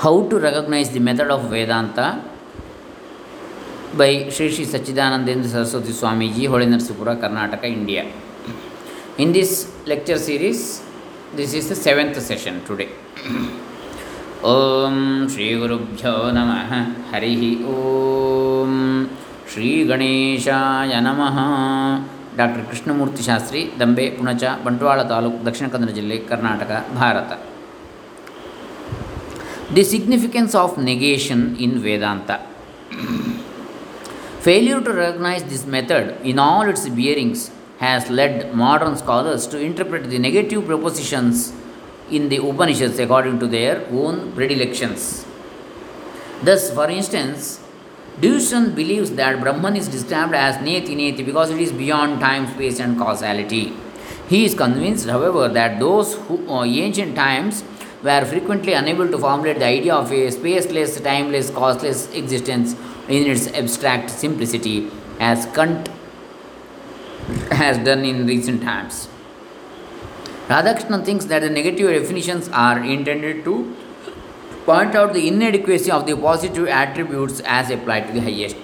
How to recognize the method of Vedanta by Shri Shri Sachchidanandendra Saraswati Swamiji Holenarasipura Karnataka India in this lecture series this is the seventh session today Om Shri ಗುರುಭ್ಯೋ ನಮಃ ಹರಿ ಓಂ ಶ್ರೀ ಗಣೇಶಾಯ ನಮಃ doctor Krishnamurthy Shastri Dambe Punacha Bantwal taluk Dakshina Kannada ಜಿಲ್ಲೆ Karnataka Bharat the significance of negation in Vedanta Failure to recognize this method in all its bearings has led modern scholars to interpret the negative propositions in the Upanishads according to their own predilections. Thus, for instance, Dushan believes that Brahman is described as Neti Neti because it is beyond time, space, and causality. He is convinced, however, that those who uh, ancient times were frequently unable to formulate the idea of a spaceless, timeless, causeless existence in its abstract simplicity, as Kant has done in recent times. Radhakrishnan thinks that the negative definitions are intended to point out the inadequacy of the positive attributes as applied to the highest.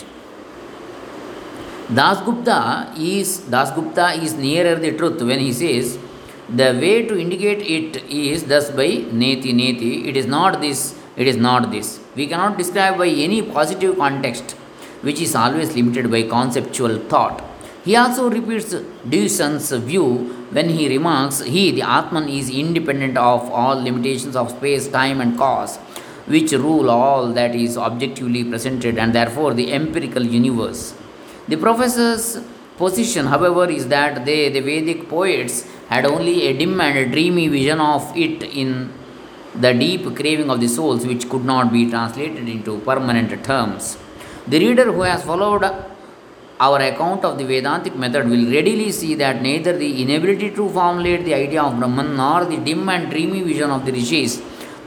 Dasgupta is Dasgupta is nearer the truth when he says the way to indicate it is thus by neti neti. It is not this. It is not this. We cannot describe by any positive context, which is always limited by conceptual thought. He also repeats Deussen's view when he remarks he, the Atman, is independent of all limitations of space, time, and cause, which rule all that is objectively presented and therefore the empirical universe. The professor's position, however, is that they, the Vedic poets, had only a dim and a dreamy vision of it in the deep craving of the souls, which could not be translated into permanent terms. The reader who has followed our account of the Vedantic method will readily see that neither the inability to formulate the idea of Brahman nor the dim and dreamy vision of the rishis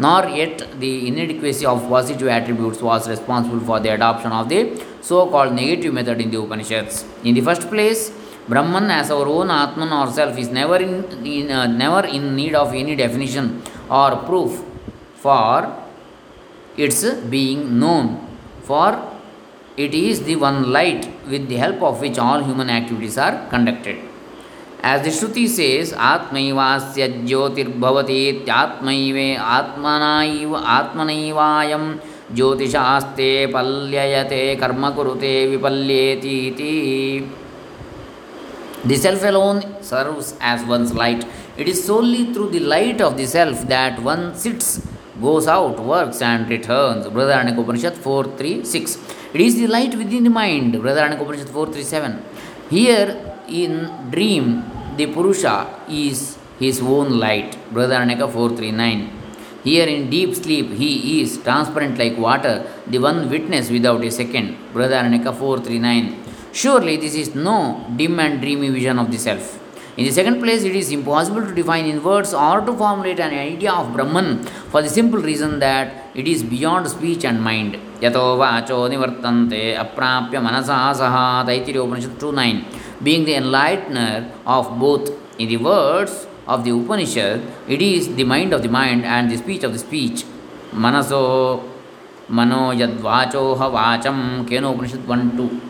nor yet the inadequacy of positive attributes was responsible for the adoption of the so called negative method in the Upanishads. In the first place, Brahman as our own Atman or self is never in, in uh, never in need of any definition or proof for its being known. For it is the one light with the help of which all human activities are conducted. As the Shruti says आत्मैवास्य ज्योतिर्भवतीत्यात्मैवे आत्मनाइव ज्योतिषास्ते पल्ययते कर्म कुरुते विपल्येतीति the self alone serves as one's light it is solely through the light of the self that one sits goes out works and returns Brihadaranyaka Upanishad four three six it is the light within the mind Brihadaranyaka Upanishad four three seven here in dream, the Purusha is his own light. Brihadaranyaka 439. Here in deep sleep, he is transparent like water, the one witness without a second. Brihadaranyaka 439. Surely this is no dim and dreamy vision of the self. In the second place, it is impossible to define in words or to formulate an idea of Brahman for the simple reason that it is beyond speech and mind. Yato vacho nivartante aprapya manasa saha Taittiriya Upanishad 2.9 Being the enlightener of both in the words of the Upanishad, it is the mind of the mind and the speech of the speech. Manaso mano yadvacho vacham Kena Upanishad 1 2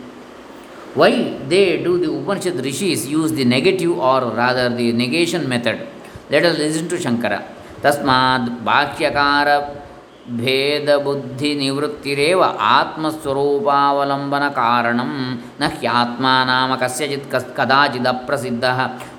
why they do the Upanishad rishis use the negative or rather the negation method? Let us listen to Shankara. Tasmad Bhakyakara ಭೇದಬುದ್ಧಿನಿವೃತ್ತಿರೇವ ಆತ್ಮಸ್ವರೂಪಾವಲಂಬನ ಕಾರಣ ನ ಹ್ಯಾತ್ಮ ನಾಮ ಕಸ್ಯಚಿತ್ ಕಸ್ ಕದಾಚಿದಪ್ರಸಿದ್ಧ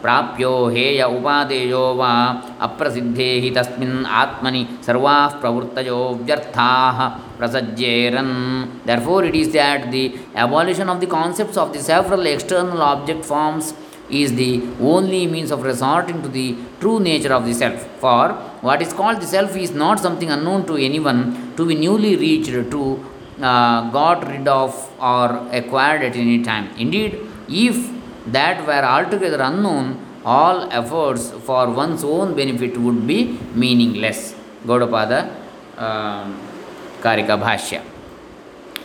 ಪ್ರಾಪ್ಯೋ ಹೇಯ ಉಪಾದೇಯೋ ವಾ ಅಪ್ರಸಿದ್ಧೇ ಹಿ ತಸ್ಮಿನ್ ಆತ್ಮನಿ ಸರ್ವಾ ಪ್ರವೃತ್ತಯೋ ವ್ಯರ್ಥಾ ಪ್ರಸಜ್ಜೇರನ್ therefore it is that the abolition of the concepts of the several external object forms is the only means of resorting to the true nature of the self. For what is called the self is not something unknown to anyone to be newly reached, to uh, got rid of, or acquired at any time. Indeed, if that were altogether unknown, all efforts for one's own benefit would be meaningless. Gaudapada uh, Karika Bhashya.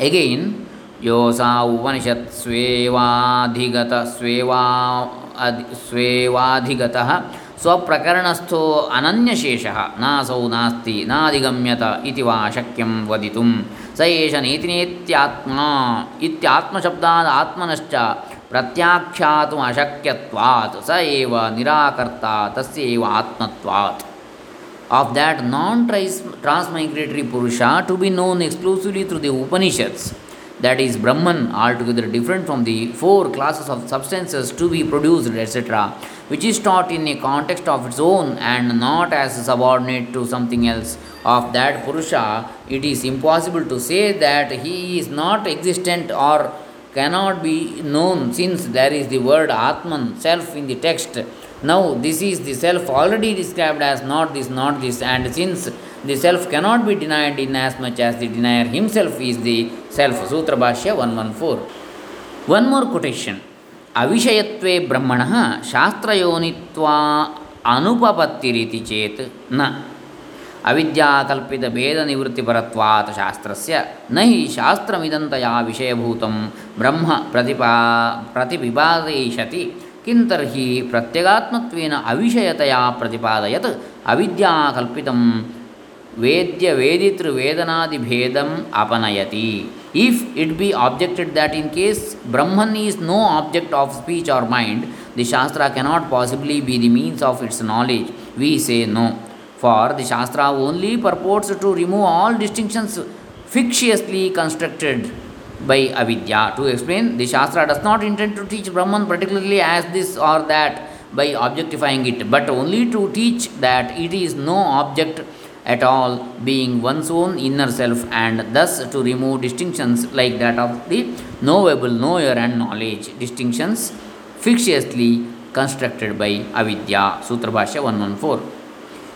Again, योसा उपनिषत् स्वेवाधिगत स्वेवा अधि स्वेवाधिगतः स्वप्रकरणस्थो अनन्यशेषः नासौ नास्ति नाधिगम्यत इति वा शक्यं वदितुं स एष नेतिनेत्यात्मा इत्यात्मशब्दात् आत्मनश्च प्रत्याख्यातुम् अशक्यत्वात्। स एव निराकर्ता तस्य एव आत्मत्वात्। Of that non transmigratory Purusha to be known exclusively through the Upanishads, that is Brahman, altogether different from the four classes of substances to be produced, etc., which is taught in a context of its own and not as subordinate to something else. Of that Purusha, it is impossible to say that he is not existent or cannot be known since there is the word Atman, self, in the text now, this is the self already described as not this, not this, and since the self cannot be denied in as much as the denier himself is the self. Sutra Bhashya 114. One more quotation. ಅವಿಷಯತ್ವೇ ಬ್ರಹ್ಮಣ ಶಾಸ್ತ್ರಯೋನಿತ್ವ ಅನುಪಪತ್ತಿರಿತಿ ಚೇತ್ ನ ಅವಿದ್ಯಾಕಲ್ಪಿತ ಭೇದ ನಿವೃತ್ತಿಪರತ್ವಾತ್ ಶಾಸ್ತ್ರಸ್ಯ ನ ಹಿ ಶಾಸ್ತ್ರಮಿದಂತಯಾ ವಿಷಯಭೂತಂ ಬ್ರಹ್ಮ ಪ್ರತಿಪಾ ಪ್ರತಿಪಿಪಾದಯಿಷತಿ ಕಿಂತರ್ಹಿ ಪ್ರತ್ಯಗಾತ್ಮತ್ವೇನ ಅವಿಷಯತೆಯ ಪ್ರತಿಪಾದಯತ್ ಅವಿದ್ಯಾಕಲ್ಪಿತಂ ವೇದ್ಯ ವೇದಿತೃ ವೇದನಾದಿಭೇದಂ ಅಪನಯತಿ if it be objected that in case Brahman is no object of speech or mind the shastra cannot possibly be the means of its knowledge we say no for the shastra only purports to remove all distinctions fictitiously constructed by avidya to explain the shastra does not intend to teach Brahman particularly as this or that by objectifying it, but only to teach that it is no object at all, being one's own inner self, and thus to remove distinctions like that of the knowable, knower, and knowledge, distinctions fictiously constructed by avidya. Sutra Bhashya 114.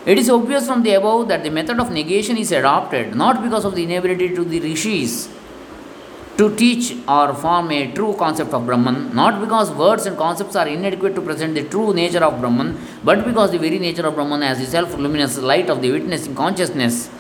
It is obvious from the above that the method of negation is adopted not because of the inability to the rishis to teach or form a true concept of Brahman, not because words and concepts are inadequate to present the true nature of Brahman, but because the very nature of Brahman as the self luminous light of the witnessing consciousness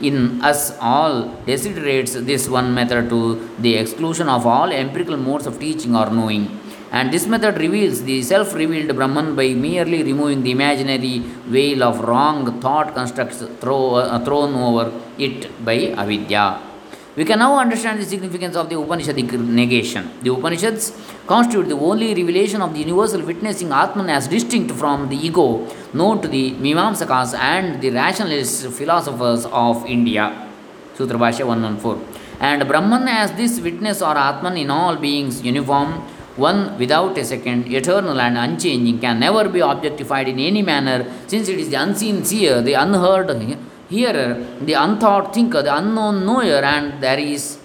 in us all desiderates this one method to the exclusion of all empirical modes of teaching or knowing. And this method reveals the self revealed Brahman by merely removing the imaginary veil of wrong thought constructs throw, uh, thrown over it by avidya. We can now understand the significance of the Upanishadic negation. The Upanishads constitute the only revelation of the universal witnessing Atman as distinct from the ego known to the Mimamsakas and the rationalist philosophers of India. Sutra Bhashya 114. And Brahman as this witness or Atman in all beings uniform, one without a second, eternal and unchanging, can never be objectified in any manner, since it is the unseen seer, the unheard hearer, the unthought thinker, the unknown knower, and there is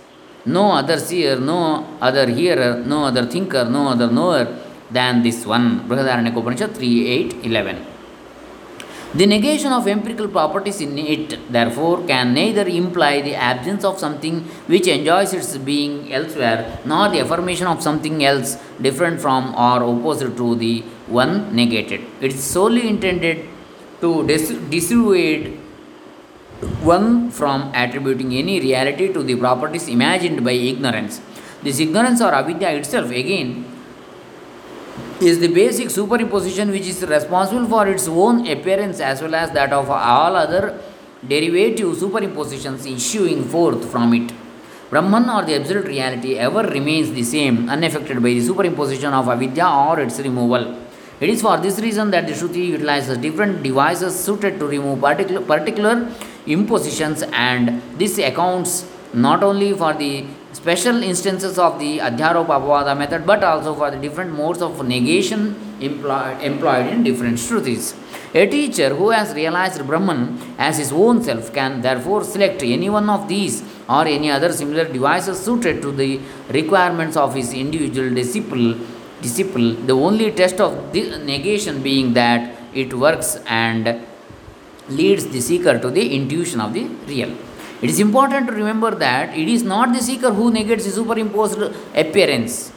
no other seer, no other hearer, no other thinker, no other knower than this one. Brihadaranyaka Upanishad 3 8 11. The negation of empirical properties in it, therefore, can neither imply the absence of something which enjoys its being elsewhere, nor the affirmation of something else different from or opposite to the one negated. It is solely intended to dissuade one from attributing any reality to the properties imagined by ignorance. This ignorance or avidya itself, again, is the basic superimposition which is responsible for its own appearance as well as that of all other derivative superimpositions issuing forth from it. Brahman or the absolute reality ever remains the same, unaffected by the superimposition of avidya or its removal. It is for this reason that the Shruti utilizes different devices suited to remove particular, particular impositions and this accounts not only for the special instances of the Adhyaropa Apavada method but also for the different modes of negation employed, employed in different Shrutis. A teacher who has realized Brahman as his own self can therefore select any one of these or any other similar devices suited to the requirements of his individual disciple disciple, the only test of the negation being that it works and leads the seeker to the intuition of the real. It is important to remember that it is not the seeker who negates the superimposed appearance,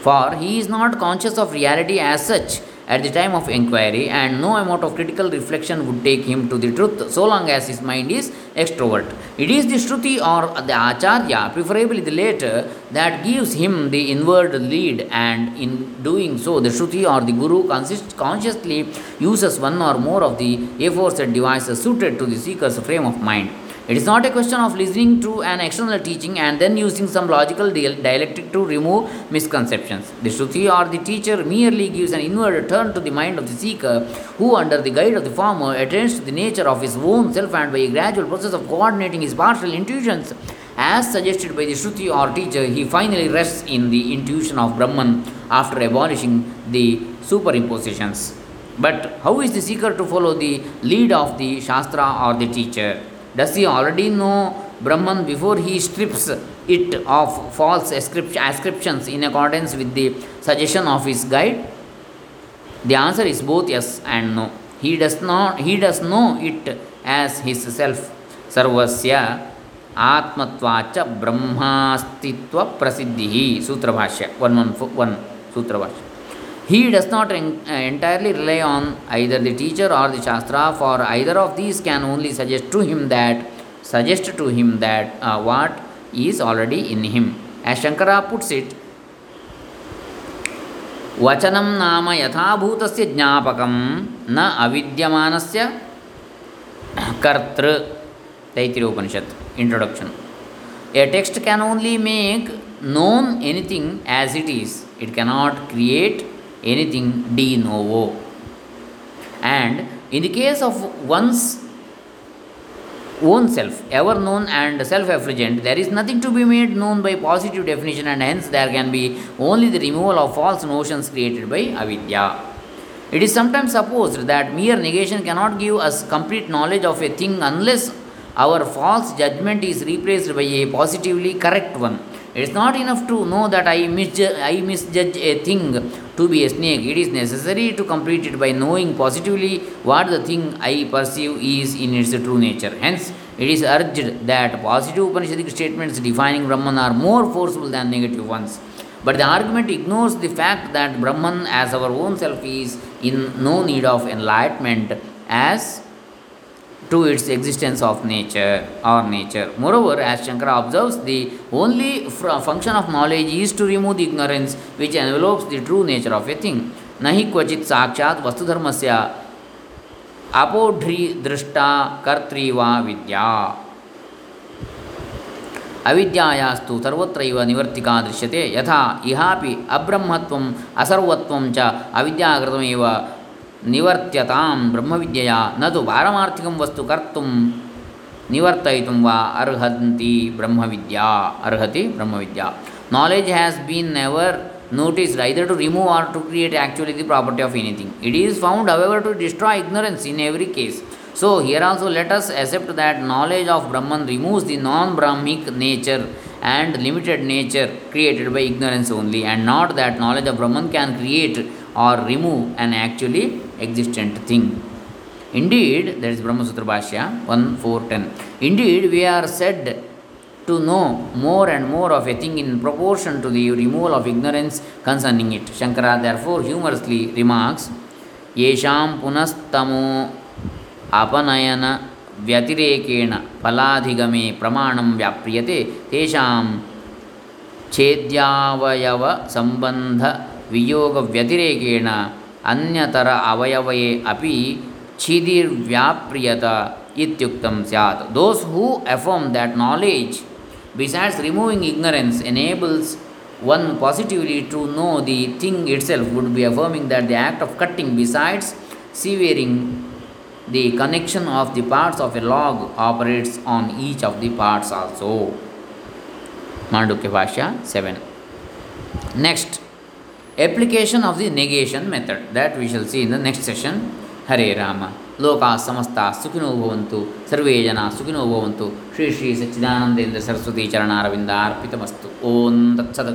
for he is not conscious of reality as such, at the time of inquiry, and no amount of critical reflection would take him to the truth so long as his mind is extrovert. It is the Shruti or the Acharya, preferably the latter, that gives him the inward lead, and in doing so, the Shruti or the Guru consist- consciously uses one or more of the aforesaid devices suited to the seeker's frame of mind. It is not a question of listening to an external teaching and then using some logical dialectic to remove misconceptions. The Shruti or the teacher merely gives an inward turn to the mind of the seeker, who, under the guide of the former, attains to the nature of his own self and by a gradual process of coordinating his partial intuitions, as suggested by the Shruti or teacher, he finally rests in the intuition of Brahman after abolishing the superimpositions. But how is the seeker to follow the lead of the Shastra or the teacher? Does he already know Brahman before he strips it of false ascriptions in accordance with the suggestion of his guide? The answer is both yes and no. He does not he does know it as his self. ಸರ್ವಸ್ಯ ಆತ್ಮತ್ವಾಚ ಬ್ರಹ್ಮಾಸ್ತಿತ್ವ ಪ್ರಸಿದ್ಧಿ Sutrabhashya one one four one Sutrabhashya he does not en- uh, entirely rely on either the teacher or the shastra, for either of these can only suggest to him that suggest to him that uh, what is already in him. As Shankara puts it, वचनं नाम यथाभूतस्य ज्ञापकं न अविद्यमानस्य कर्तृ Taittiriyopanishad introduction A text can only make known anything as it is. It cannot create anything de novo. And in the case of one's own self, ever known and self effulgent, there is nothing to be made known by positive definition, and hence there can be only the removal of false notions created by avidya. It is sometimes supposed that mere negation cannot give us complete knowledge of a thing unless our false judgment is replaced by a positively correct one. It is not enough to know that I, misju- I misjudge a thing to be a snake. It is necessary to complete it by knowing positively what the thing I perceive is in its true nature. Hence, it is urged that positive Upanishadic statements defining Brahman are more forceful than negative ones. But the argument ignores the fact that Brahman, as our own self, is in no need of enlightenment as to its existence of nature or nature. Moreover, as Shankara observes, the only function of knowledge is to remove the ignorance which envelopes the true nature of a thing. नहि क्वचित् साक्षात् वस्तुधर्मस्य अपोढ्री दृष्टा कर्त्री वा विद्या अविद्यायास्तु सर्वत्रैव निवर्तिका दृश्यते यथा इहापि अब्रह्मत्वम् असर्वत्वं च अविद्याकृतमेव निवर्त्यतां ब्रह्मविद्यया न तु पारमार्थिकं वस्तु कर्तुं निवर्तयितुं वा ब्रह्म विद्या अर्हति ब्रह्मविद्या. Knowledge has been never noticed either to remove or to create actual इति property of anything it is found however to destroy ignorance in every case so here also let us accept that knowledge of Brahman removes the non Brahmic nature and limited nature created by ignorance only and not that knowledge of Brahman can create or remove an actually existent thing. Indeed, that is Brahma Sutra Bhashya 1 4 10. Indeed, we are said to know more and more of a thing in proportion to the removal of ignorance concerning it. Shankara therefore humorously remarks, येषां पुनस्तमो अपनयन व्यतिरेकेण फलाधिगमे प्रमाणं व्याप्रियते तेषां छेद्यावयव संबंध वियोग व्यतिरेकेण अन्यतर अवयवे हू affirm that knowledge besides removing ignorance enables one positively to know the thing itself would be affirming that the act of cutting besides severing the connection of the parts of a log operates on each of the parts also Mandukya Bhashya 7 next application of the negation method that we shall see in the next session hare rama ಲೋಕ ಸಮಸ್ತ ಸುಖಿನೋ ಭವಂತು ಸರ್ವೇ ಜನ ಸುಖಿನೋ ಭವಂತು ಶ್ರೀ ಶ್ರೀ ಸಚ್ಚಿದಾನಂದೇಂದ್ರ ಸರಸ್ವತಿ ಚರಣಾರವಿಂದ ಅರ್ಪಿತಮಸ್ತು ಓಂ ತತ್ಸದ